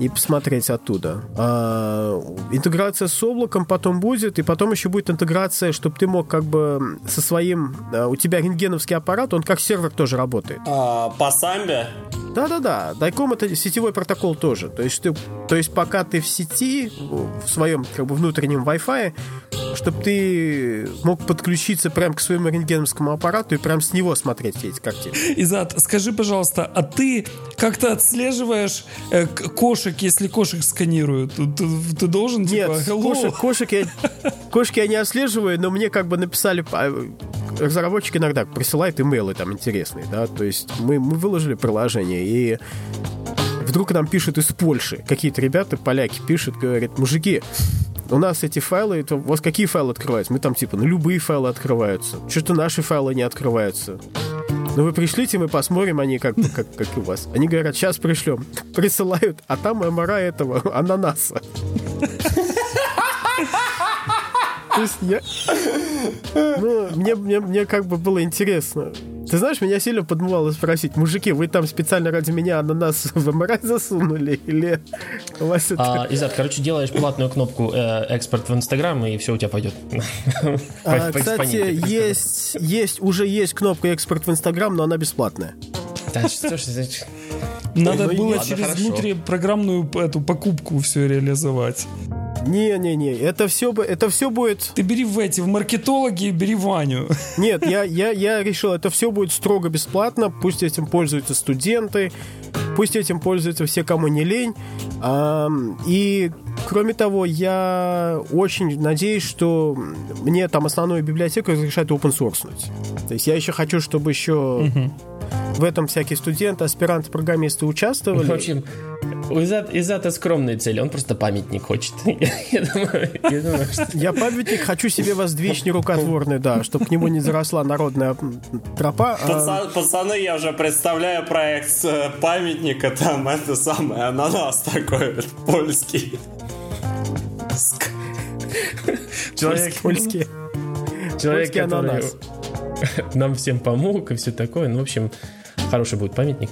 и посмотреть оттуда. А, интеграция с облаком потом будет, и потом еще будет интеграция, чтобы ты мог как бы со своим... А, у тебя рентгеновский аппарат, он как сервер тоже работает. А, по самбе? Да-да-да, Дайком это сетевой протокол тоже. То есть, ты, то есть пока ты в сети, в своем как бы внутреннем Wi-Fi, чтобы ты мог подключиться прям к своему рентгеновскому аппарату и прям с него смотреть все эти картины. Изад, скажи, пожалуйста, а ты как-то отслеживаешь э, кошек, если кошек сканируют? Ты, ты, ты должен, типа, Нет, кошек, кошек, я, кошки я не отслеживаю, но мне как бы написали разработчик иногда присылает имейлы там интересные, да, то есть мы, мы выложили приложение, и вдруг нам пишут из Польши, какие-то ребята, поляки пишут, говорят, мужики, у нас эти файлы, это, у вас какие файлы открываются? Мы там типа, ну любые файлы открываются. Что-то наши файлы не открываются. Ну вы пришлите, мы посмотрим, они как, как, как у вас. Они говорят, сейчас пришлем. Присылают, а там МРА этого ананаса. То есть я... Ну, мне, мне, мне как бы было интересно. Ты знаешь, меня сильно подмывало спросить, мужики, вы там специально ради меня ананас в МРА засунули? Или у вас это... А, Изад, короче, делаешь платную кнопку э, «Экспорт в Инстаграм», и все у тебя пойдет. А, кстати, есть, есть, уже есть кнопка «Экспорт в Инстаграм», но она бесплатная. Да, что ж, Надо ну, было через Дмитрия программную эту покупку все реализовать. Не-не-не, это все, это все будет... Ты бери в эти, в маркетологи, бери Ваню. Нет, я, я, я решил, это все будет строго бесплатно, пусть этим пользуются студенты, пусть этим пользуются все, кому не лень. И кроме того, я очень надеюсь, что мне там основную библиотеку разрешают open source. То есть я еще хочу, чтобы еще угу. В этом всякие студенты, аспиранты, программисты участвовали. В общем, у Изата, Изата скромные цели, он просто памятник хочет. Я, памятник хочу себе воздвичь нерукотворный, да, чтобы к нему не заросла народная тропа. А Пацан. Пацаны, я уже представляю проект э, памятника, там это самое, ананас такой польский. Человек польский. Человек, ананас. нам всем помог и все такое. Ну, в общем, хороший будет памятник.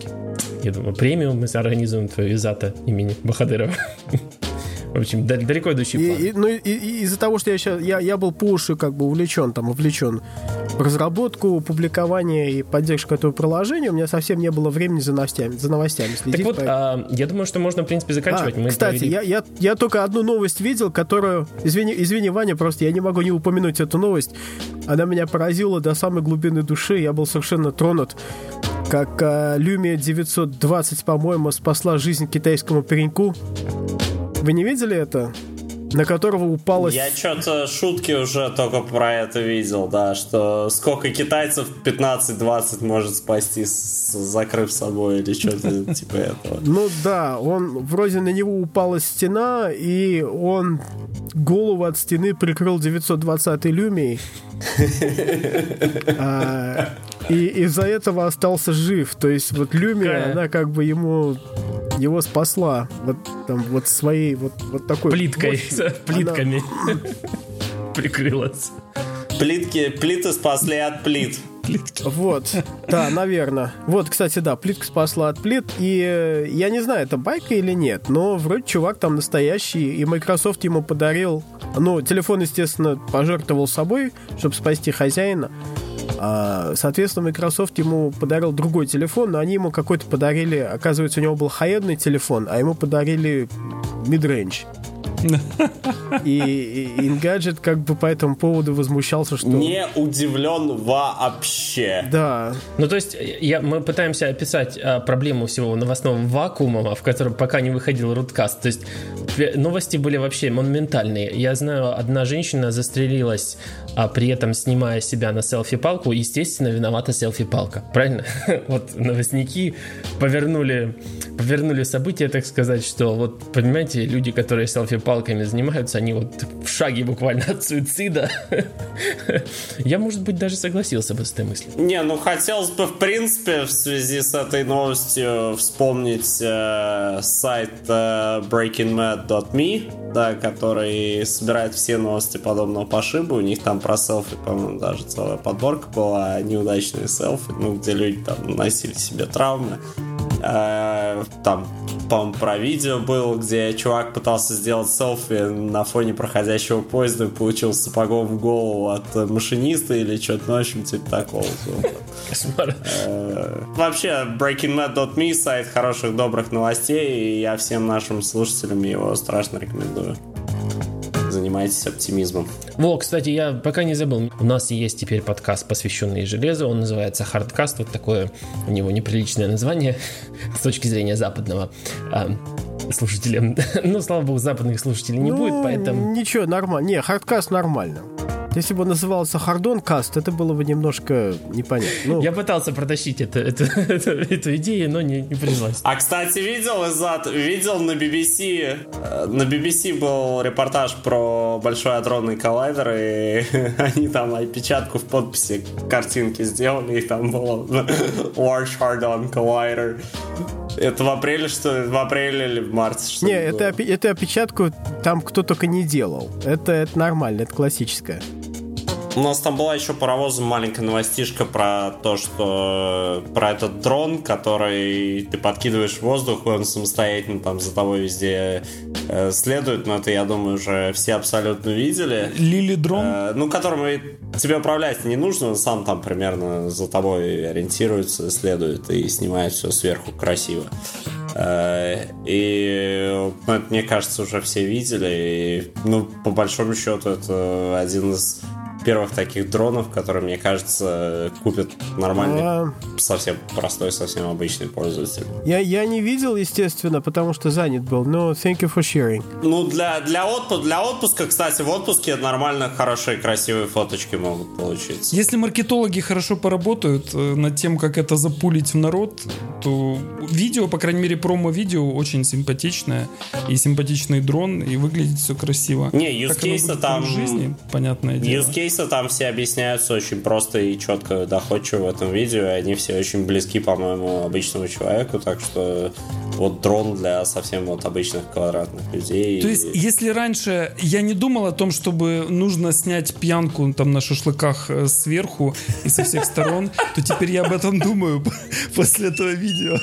Я думаю, премию мы организуем твою Изата имени Бахадырова. В общем, далеко идущий план. И, и, ну, и, и, из-за того, что я сейчас, я, я был по уши как бы увлечен, там, увлечен в разработку, публикование и поддержку этого приложения, у меня совсем не было времени за новостями, за новостями следить. Так вот, поэтому... а, я думаю, что можно, в принципе, заканчивать. А, Мы кстати, провели... я, я, я только одну новость видел, которую... Извини, извини, Ваня, просто я не могу не упомянуть эту новость. Она меня поразила до самой глубины души, я был совершенно тронут как э, Lumia 920, по-моему, спасла жизнь китайскому пареньку. Вы не видели это? на которого упала... Я что-то шутки уже только про это видел, да, что сколько китайцев 15-20 может спасти, закрыв собой или что-то типа этого. Ну да, он вроде на него упала стена, и он голову от стены прикрыл 920 люмий. А, и из-за этого остался жив. То есть вот Люмия, она как бы ему его спасла вот там вот своей вот вот такой плиткой, мощью. плитками она... прикрылась. Плитки, плиты спасли от плит. Плитки. Вот, да, наверное. Вот, кстати, да, плитка спасла от плит. И э, я не знаю, это байка или нет, но вроде чувак там настоящий, и Microsoft ему подарил... Ну, телефон, естественно, пожертвовал собой, чтобы спасти хозяина. А, соответственно, Microsoft ему подарил другой телефон, но они ему какой-то подарили, оказывается, у него был хаедный телефон, а ему подарили midrange. И Engadget как бы по этому поводу возмущался, что... Не удивлен вообще. Да. Ну, то есть, я, мы пытаемся описать а, проблему всего новостного вакуума, в котором пока не выходил руткаст. То есть, новости были вообще монументальные. Я знаю, одна женщина застрелилась, а при этом снимая себя на селфи-палку. Естественно, виновата селфи-палка. Правильно? вот новостники повернули, повернули события, так сказать, что вот, понимаете, люди, которые селфи-палку палками занимаются, они вот в шаге буквально от суицида. Я, может быть, даже согласился бы с этой мыслью. Не, ну хотелось бы, в принципе, в связи с этой новостью вспомнить э, сайт э, breakingmad.me, да, который собирает все новости подобного пошиба. У них там про селфи, по-моему, даже целая подборка была, неудачные селфи, ну, где люди там наносили себе травмы. Э, там, по-моему, про видео был, где чувак пытался сделать селфи на фоне проходящего поезда и получил сапогом в голову от машиниста или что-то, ну, в общем, типа такого. Э, вообще, breakingmad.me сайт хороших, добрых новостей, и я всем нашим слушателям его страшно рекомендую занимайтесь оптимизмом. Во, кстати, я пока не забыл. У нас есть теперь подкаст, посвященный железу. Он называется Hardcast. Вот такое у него неприличное название с точки зрения западного а, слушателя. Ну, слава богу, западных слушателей не ну, будет, поэтому... Ничего, нормально. Не, Hardcast нормально. Если бы он назывался Хардон Каст, это было бы немножко непонятно. Ну... Я пытался протащить это, это, это, эту идею, но не, не пришлось. А, кстати, видел Изад, видел на BBC, э, на BBC был репортаж про Большой адронный коллайдер, и они там опечатку в подписи картинки сделали, и там было Large Hadron Collider. Это в апреле, что В апреле или в марте? Что не, это, это опечатку там кто только не делал. Это, это нормально, это классическое. У нас там была еще паровозом маленькая новостишка про то, что про этот дрон, который ты подкидываешь в воздух, и он самостоятельно там за тобой везде э, следует. Но это, я думаю, уже все абсолютно видели. Лили дрон? Э, ну, которому тебе управлять не нужно, он сам там примерно за тобой ориентируется, следует и снимает все сверху красиво. Э, и ну, это, мне кажется, уже все видели. И, ну, по большому счету, это один из первых таких дронов, которые, мне кажется, купят нормальный, а... совсем простой, совсем обычный пользователь. Я, я не видел, естественно, потому что занят был, но thank you for sharing. Ну, для, для, отпу- для отпуска, кстати, в отпуске нормально хорошие, красивые фоточки могут получиться. Если маркетологи хорошо поработают э, над тем, как это запулить в народ, то видео, по крайней мере, промо-видео очень симпатичное, и симпатичный дрон, и выглядит все красиво. Не, юзкейса там... В жизни, понятное дело. Use кейсы там все объясняются очень просто и четко, доходчиво в этом видео, и они все очень близки, по-моему, обычному человеку, так что вот дрон для совсем вот обычных квадратных людей. То есть, если раньше я не думал о том, чтобы нужно снять пьянку там на шашлыках э, сверху и со всех сторон, то теперь я об этом думаю после этого видео.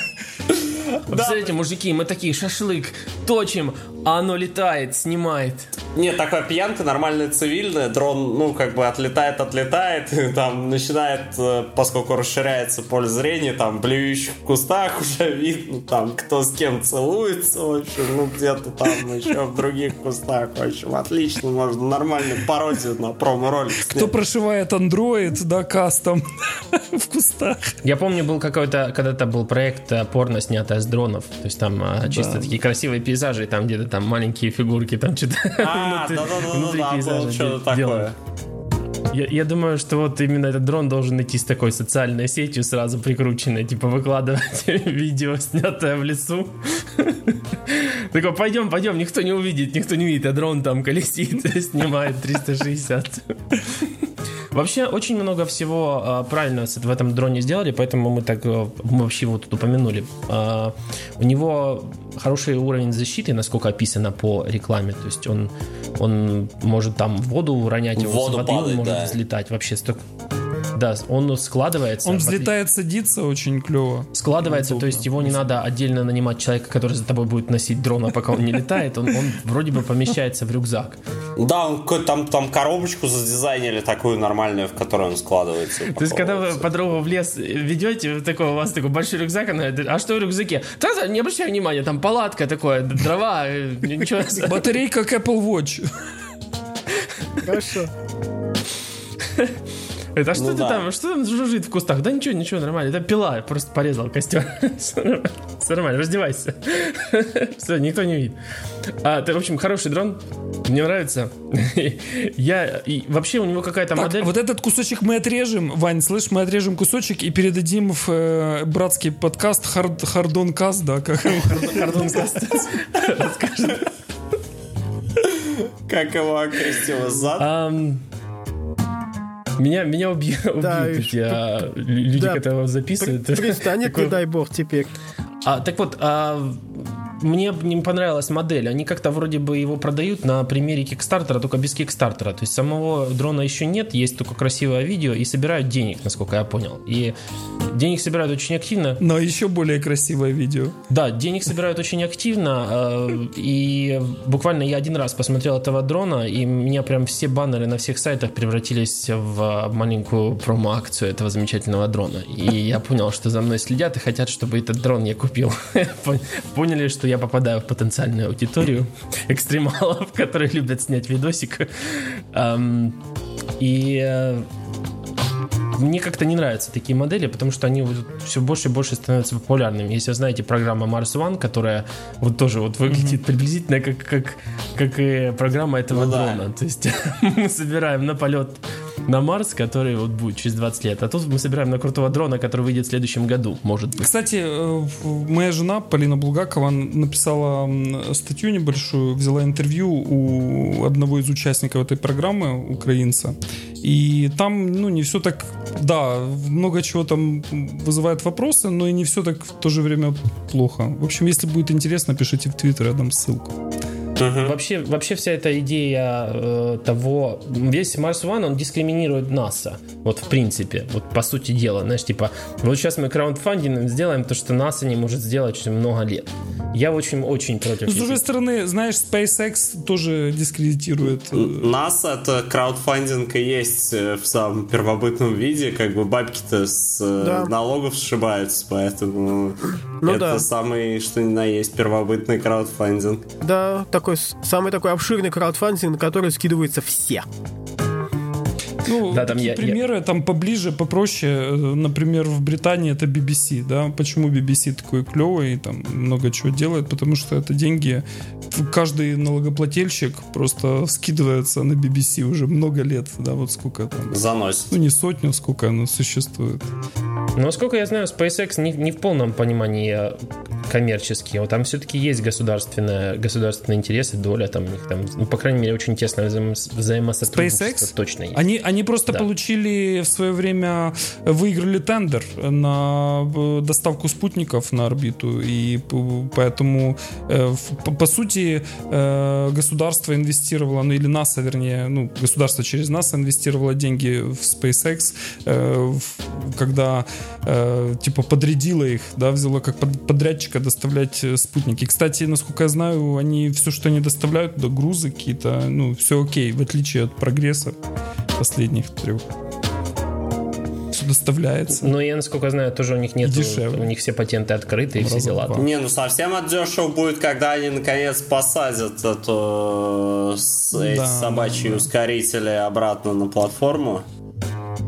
Представляете, мужики, мы такие, шашлык, точим, а оно летает, снимает. Нет, такая пьянка нормальная, цивильная, дрон, ну, как бы отлетает, отлетает, там начинает, э, поскольку расширяется поле зрения, там, блюющих в кустах уже видно, там, кто с кем целуется, в общем, ну, где-то там еще в других кустах, в общем, отлично, можно нормальную пародию на промо-ролик Кто прошивает андроид, да, кастом в кустах. Я помню, был какой-то, когда-то был проект э, порно, снятое с дронов, то есть там э, чисто такие красивые пейзажи, там где-то там маленькие фигурки, там что-то А, да-да-да, было что-то такое. Я, я думаю, что вот именно этот дрон должен идти с такой социальной сетью сразу прикрученной, типа выкладывать видео, снятое в лесу. Такой, пойдем, пойдем, никто не увидит, никто не увидит, а дрон там колесит, снимает 360. Вообще, очень много всего а, правильно в этом дроне сделали, поэтому мы так э, мы вообще его тут упомянули. А, у него хороший уровень защиты, насколько описано по рекламе. То есть он, он может там воду уронять, воду падать, может да. взлетать. Вообще столько да, он складывается. Он взлетает, садится очень клево. Складывается, Удобно. то есть его не надо отдельно нанимать человека, который за тобой будет носить дрона, пока он не летает. Он, он вроде бы помещается в рюкзак. Да, он там, там коробочку задизайнили такую нормальную, в которой он складывается. То есть, когда вы подругу в лес ведете, такой, у вас такой большой рюкзак, она говорит, а что в рюкзаке? Да, не обращай внимания, там палатка такое, дрова, э, ничего. Батарейка к Apple Watch. Хорошо. Это а что ну, ты да. там, что там жужжит в кустах? Да ничего, ничего, нормально. Это пила, просто порезал костер. Все нормально, раздевайся. Все, никто не видит. А, это, в общем, хороший дрон. Мне нравится. Я и вообще у него какая-то так, модель. Вот этот кусочек мы отрежем, Вань, слышь, мы отрежем кусочек и передадим в э, братский подкаст Хардон Каст, да, как Хардон Каст расскажет. Как его окрестила зад? Меня, меня убьют, да, убьют эти а, люди, да, которые записывают. Пристанет, не дай бог, теперь. А, так вот, а, мне не понравилась модель. Они как-то вроде бы его продают на примере Кикстартера, только без Кикстартера. То есть самого дрона еще нет, есть только красивое видео и собирают денег, насколько я понял. И денег собирают очень активно. Но еще более красивое видео. Да, денег собирают очень активно. Э, и буквально я один раз посмотрел этого дрона, и у меня прям все баннеры на всех сайтах превратились в маленькую промо-акцию этого замечательного дрона. И я понял, что за мной следят и хотят, чтобы этот дрон я купил. Поняли, что я попадаю в потенциальную аудиторию экстремалов, которые любят снять видосик. И э, мне как-то не нравятся такие модели, потому что они все больше и больше становятся популярными. Если вы знаете программа Mars One, которая вот тоже вот выглядит mm-hmm. приблизительно как, как, как и программа этого ну, дрона. Да. То есть мы собираем на полет на Марс, который вот будет через 20 лет. А тут мы собираем на крутого дрона, который выйдет в следующем году, может быть. Кстати, э, моя жена Полина Булгакова написала статью небольшую, взяла интервью у одного из участников этой программы, украинца. И там, ну, не все так... Да, много чего там вызывает вопросы, но и не все так в то же время плохо. В общем, если будет интересно, пишите в Твиттер, я дам ссылку. Uh-huh. Вообще, вообще вся эта идея э, того, весь Mars One, он дискриминирует НАСА. Вот в принципе, вот по сути дела, знаешь, типа, вот сейчас мы краундфандинг сделаем то, что НАСА не может сделать очень много лет. Я очень-очень против. С другой стороны, знаешь, SpaceX тоже дискредитирует. Э, НАСА это краудфандинг и есть э, в самом первобытном виде, как бы бабки-то с э, да. налогов сшибаются, поэтому ну, это да. самый, что ни на есть, первобытный краудфандинг. Да, такой такой, самый такой обширный краудфандинг, на который скидываются все. Ну, да, там такие я, примеры я... там поближе, попроще. Например, в Британии это BBC, да. Почему BBC такой клевый и там много чего делает? Потому что это деньги каждый налогоплательщик просто скидывается на BBC уже много лет, да, вот сколько там. Заносит. Ну, не сотню, сколько оно существует. Но, насколько я знаю, SpaceX не, не в полном понимании коммерческие. Вот там все-таки есть государственные, государственные интересы, доля там у них там, ну, по крайней мере, очень тесное взаим, взаимосотрудничество SpaceX? точно есть. Они, они просто да. получили в свое время, выиграли тендер на э, доставку спутников на орбиту, и поэтому, э, по, сути, э, государство инвестировало, ну или НАСА, вернее, ну, государство через НАСА инвестировало деньги в SpaceX, когда типа подрядило их, да, взяло как подрядчика доставлять э, спутники. Кстати, насколько я знаю, они все, что они доставляют, да, грузы какие-то, ну, все окей, в отличие от прогресса последних трех все доставляется. Ну, я, насколько знаю, тоже у них нет, у них все патенты открыты и все дела. Не, ну совсем от дешево будет, когда они наконец посадят эту, да, эти собачьи да. ускорители обратно на платформу.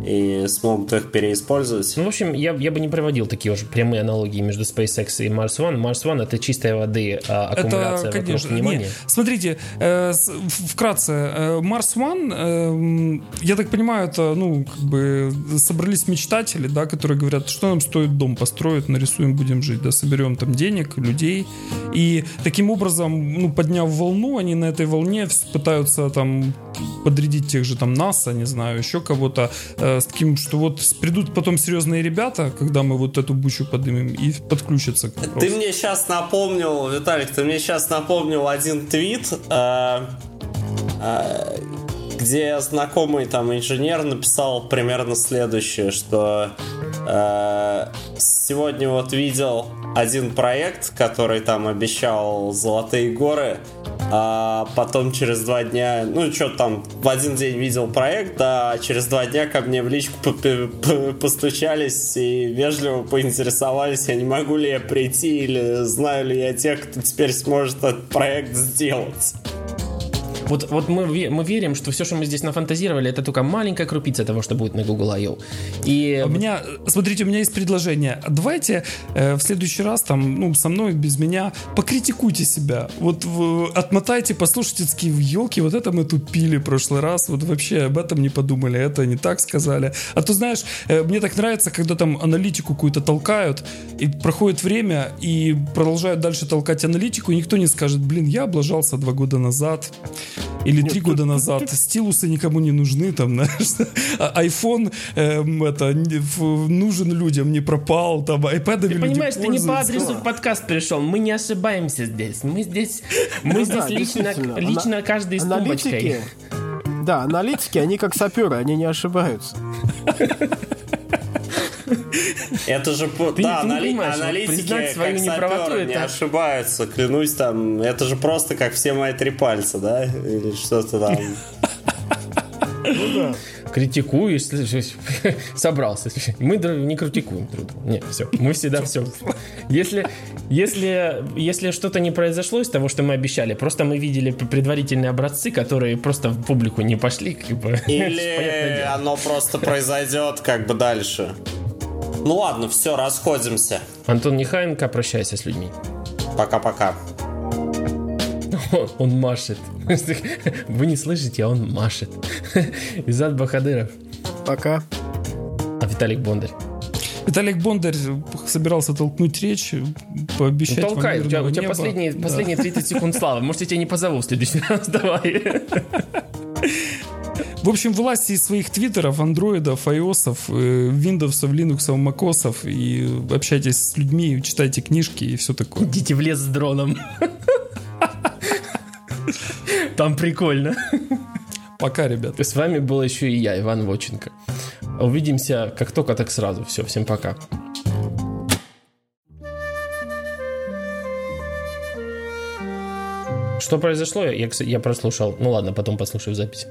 И смогут их переиспользовать. Ну, в общем, я, я бы не проводил такие уже прямые аналогии между SpaceX и Mars One. Mars One это чистой воды а, аккумуляция это, конечно, внимания. Не, смотрите, э, вкратце, э, Mars One, э, я так понимаю, это, ну, как бы собрались мечтатели, да, которые говорят, что нам стоит дом построить, нарисуем, будем жить, да, соберем там денег, людей. И таким образом, ну, подняв волну, они на этой волне пытаются там подрядить тех же там НАСА, не знаю, еще кого-то, э, с таким, что вот придут потом серьезные ребята, когда мы вот эту бучу поднимем и подключатся к Ты мне сейчас напомнил, Виталик, ты мне сейчас напомнил один твит, э, э, где знакомый там инженер написал примерно следующее, что э, сегодня вот видел один проект, который там обещал золотые горы, а потом через два дня, ну что там, в один день видел проект, а через два дня ко мне в личку постучались и вежливо поинтересовались, я не могу ли я прийти или знаю ли я тех, кто теперь сможет этот проект сделать. Вот, вот мы, мы верим, что все, что мы здесь нафантазировали, это только маленькая крупица того, что будет на Google I.O. И... У меня, смотрите, у меня есть предложение. Давайте э, в следующий раз там, ну, со мной, без меня, покритикуйте себя. Вот в, отмотайте, послушайте такие елки, вот это мы тупили в прошлый раз, вот вообще об этом не подумали, это не так сказали. А то, знаешь, э, мне так нравится, когда там аналитику какую-то толкают, и проходит время, и продолжают дальше толкать аналитику, и никто не скажет, блин, я облажался два года назад, или три года назад. Стилусы никому не нужны, там, знаешь. А iPhone эм, это, нужен людям, не пропал, там, iPad Ты понимаешь, ты не по адресу в подкаст пришел. Мы не ошибаемся здесь. Мы здесь, мы ну здесь лично, лично каждый с тумбочкой. Да, аналитики, они как саперы, они не ошибаются. Это же, ты, да, ты анали... аналитики, свою как неправоту, это... не ошибаются, клянусь там, это же просто как все мои три пальца, да, или что-то там. Ну да. Критикуешь, собрался. Мы не критикуем друг друга. Нет, все. Мы всегда все. Если, если, если что-то не произошло из того, что мы обещали, просто мы видели предварительные образцы, которые просто в публику не пошли. Как бы, Или оно просто произойдет как бы дальше. Ну ладно, все, расходимся. Антон Нехаенко, прощайся с людьми. Пока-пока. Он машет. Вы не слышите, а он машет. Изад Бахадыров. Пока. А Виталик Бондарь. Виталик Бондарь собирался толкнуть речь, пообещать ну, Толкай, у тебя, у тебя последние, да. последние 30 секунд славы. Может, я тебя не позову в следующий раз, давай. В общем, власти из своих твиттеров, андроидов, айосов, виндовсов, линуксов, макосов и общайтесь с людьми, читайте книжки и все такое. Идите в лес с дроном. Там прикольно. Пока, ребята. С вами был еще и я, Иван Воченко. Увидимся как только, так сразу. Все, всем пока. Что произошло? Я, я прослушал. Ну ладно, потом послушаю запись.